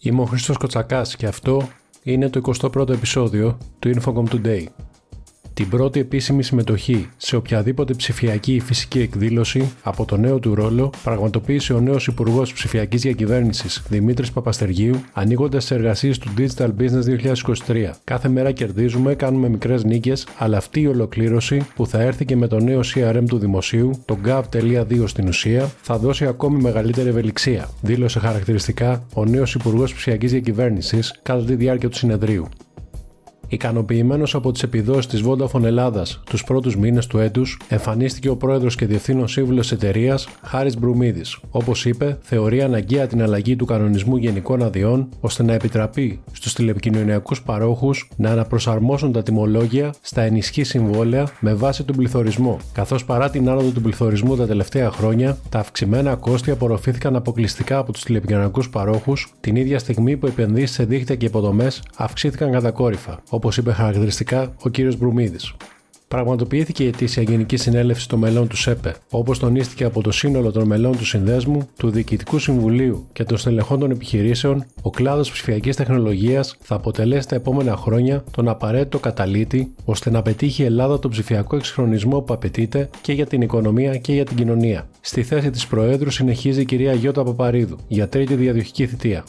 Είμαι ο Χρήστος Κοτσακάς και αυτό είναι το 21ο επεισόδιο του Infocom Today. Την πρώτη επίσημη συμμετοχή σε οποιαδήποτε ψηφιακή ή φυσική εκδήλωση από το νέο του ρόλο πραγματοποίησε ο νέος Υπουργός Ψηφιακής Διακυβέρνησης Δημήτρης Παπαστεργίου, ανοίγοντας τις εργασίες του Digital Business 2023. Κάθε μέρα κερδίζουμε, κάνουμε μικρές νίκες, αλλά αυτή η ολοκλήρωση που θα έρθει και με το νέο CRM του Δημοσίου, το gov.2 στην ουσία, θα δώσει ακόμη μεγαλύτερη ευελιξία, δήλωσε χαρακτηριστικά ο νέος Υπουργός Ψηφιακής Διακυβέρνησης κατά τη διάρκεια του συνεδρίου. Ικανοποιημένος από τις επιδόσεις της Vodafone Ελλάδας τους πρώτους μήνες του έτους, εμφανίστηκε ο πρόεδρος και διευθύνων σύμβουλος εταιρείας Χάρης Μπρουμίδης. Όπως είπε, θεωρεί αναγκαία την αλλαγή του κανονισμού γενικών αδειών ώστε να επιτραπεί στους τηλεπικοινωνιακούς παρόχους να αναπροσαρμόσουν τα τιμολόγια στα ενισχύ συμβόλαια με βάση τον πληθωρισμό, καθώς παρά την άνοδο του πληθωρισμού τα τελευταία χρόνια, τα αυξημένα κόστη απορροφήθηκαν αποκλειστικά από τους τηλεπικοινωνιακούς παρόχους. Την ίδια στιγμή που επενδύσεις σε δίκτυα και υποδομές αυξήθηκαν κατακόρυφα όπως είπε χαρακτηριστικά ο κ. Μπρουμίδης. Πραγματοποιήθηκε η ετήσια Γενική Συνέλευση των μελών του ΣΕΠΕ, όπως τονίστηκε από το σύνολο των μελών του Συνδέσμου, του Διοικητικού Συμβουλίου και των στελεχών των επιχειρήσεων, ο κλάδος ψηφιακής τεχνολογίας θα αποτελέσει τα επόμενα χρόνια τον απαραίτητο καταλήτη ώστε να πετύχει η Ελλάδα τον ψηφιακό εξυγχρονισμό που απαιτείται και για την οικονομία και για την κοινωνία. Στη θέση της Προέδρου συνεχίζει η κυρία Γιώτα Παπαρίδου για τρίτη διαδοχική θητεία.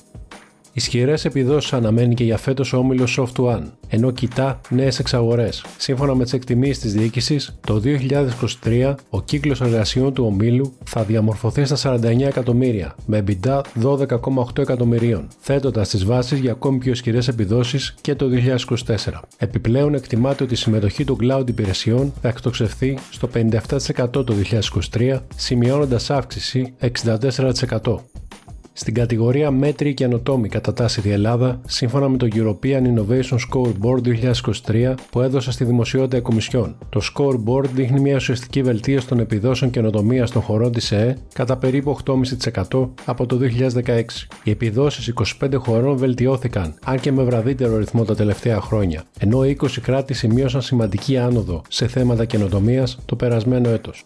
Ισχυρές επιδόσεις αναμένει και για φέτος ο όμιλος Soft One, ενώ κοιτά νέες εξαγορές. Σύμφωνα με τις εκτιμήσεις της διοίκησης, το 2023 ο κύκλος εργασιών του ομίλου θα διαμορφωθεί στα 49 εκατομμύρια, με EBITDA 12,8 εκατομμυρίων, θέτοντας τις βάσεις για ακόμη πιο ισχυρές επιδόσεις και το 2024. Επιπλέον, εκτιμάται ότι η συμμετοχή των cloud υπηρεσιών θα εκτοξευθεί στο 57% το 2023, σημειώνοντας αύξηση 64%. Στην κατηγορία μέτρη και ανωτόμη κατατάσσει η Ελλάδα σύμφωνα με το European Innovation Scoreboard 2023 που έδωσε στη δημοσιότητα η Κομισιόν. Το scoreboard δείχνει μια ουσιαστική βελτίωση των επιδόσεων καινοτομία των χωρών της ΕΕ κατά περίπου 8,5% από το 2016. Οι επιδόσεις 25 χωρών βελτιώθηκαν, αν και με βραδύτερο ρυθμό τα τελευταία χρόνια, ενώ 20 κράτη σημείωσαν σημαντική άνοδο σε θέματα καινοτομίας το περασμένο έτος.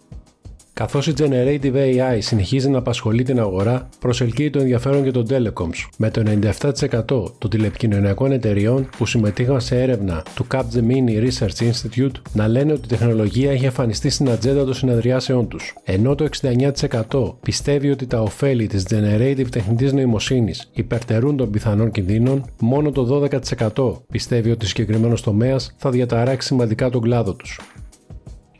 Καθώς η Generative AI συνεχίζει να απασχολεί την αγορά, προσελκύει το ενδιαφέρον και των telecoms, με το 97% των τηλεπικοινωνιακών εταιριών που συμμετείχαν σε έρευνα του Capgemini Research Institute να λένε ότι η τεχνολογία έχει εμφανιστεί στην ατζέντα των συνεδριάσεών τους. Ενώ το 69% πιστεύει ότι τα ωφέλη της Generative τεχνητής νοημοσύνης υπερτερούν των πιθανών κινδύνων, μόνο το 12% πιστεύει ότι συγκεκριμένος τομέας θα διαταράξει σημαντικά τον κλάδο τους.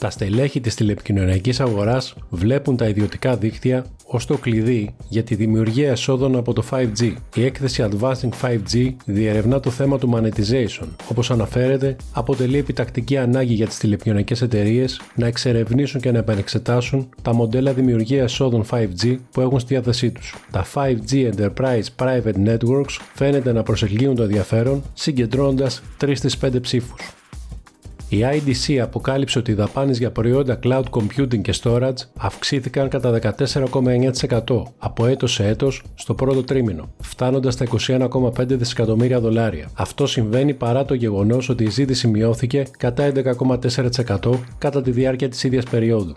Τα στελέχη της τηλεπικοινωνιακής αγοράς βλέπουν τα ιδιωτικά δίκτυα ως το κλειδί για τη δημιουργία εσόδων από το 5G. Η έκθεση Advancing 5G διερευνά το θέμα του monetization. Όπως αναφέρεται, αποτελεί επιτακτική ανάγκη για τις τηλεπικοινωνιακές εταιρείες να εξερευνήσουν και να επανεξετάσουν τα μοντέλα δημιουργία εσόδων 5G που έχουν στη διάθεσή τους. Τα 5G Enterprise Private Networks φαίνεται να προσελκύουν το ενδιαφέρον συγκεντρώνοντας 3 στις 5 ψήφους. Η IDC αποκάλυψε ότι οι δαπάνες για προϊόντα cloud computing και storage αυξήθηκαν κατά 14,9% από έτος σε έτος στο πρώτο τρίμηνο, φτάνοντας στα 21,5 δισεκατομμύρια δολάρια. Αυτό συμβαίνει παρά το γεγονός ότι η ζήτηση μειώθηκε κατά 11,4% κατά τη διάρκεια της ίδιας περίοδου.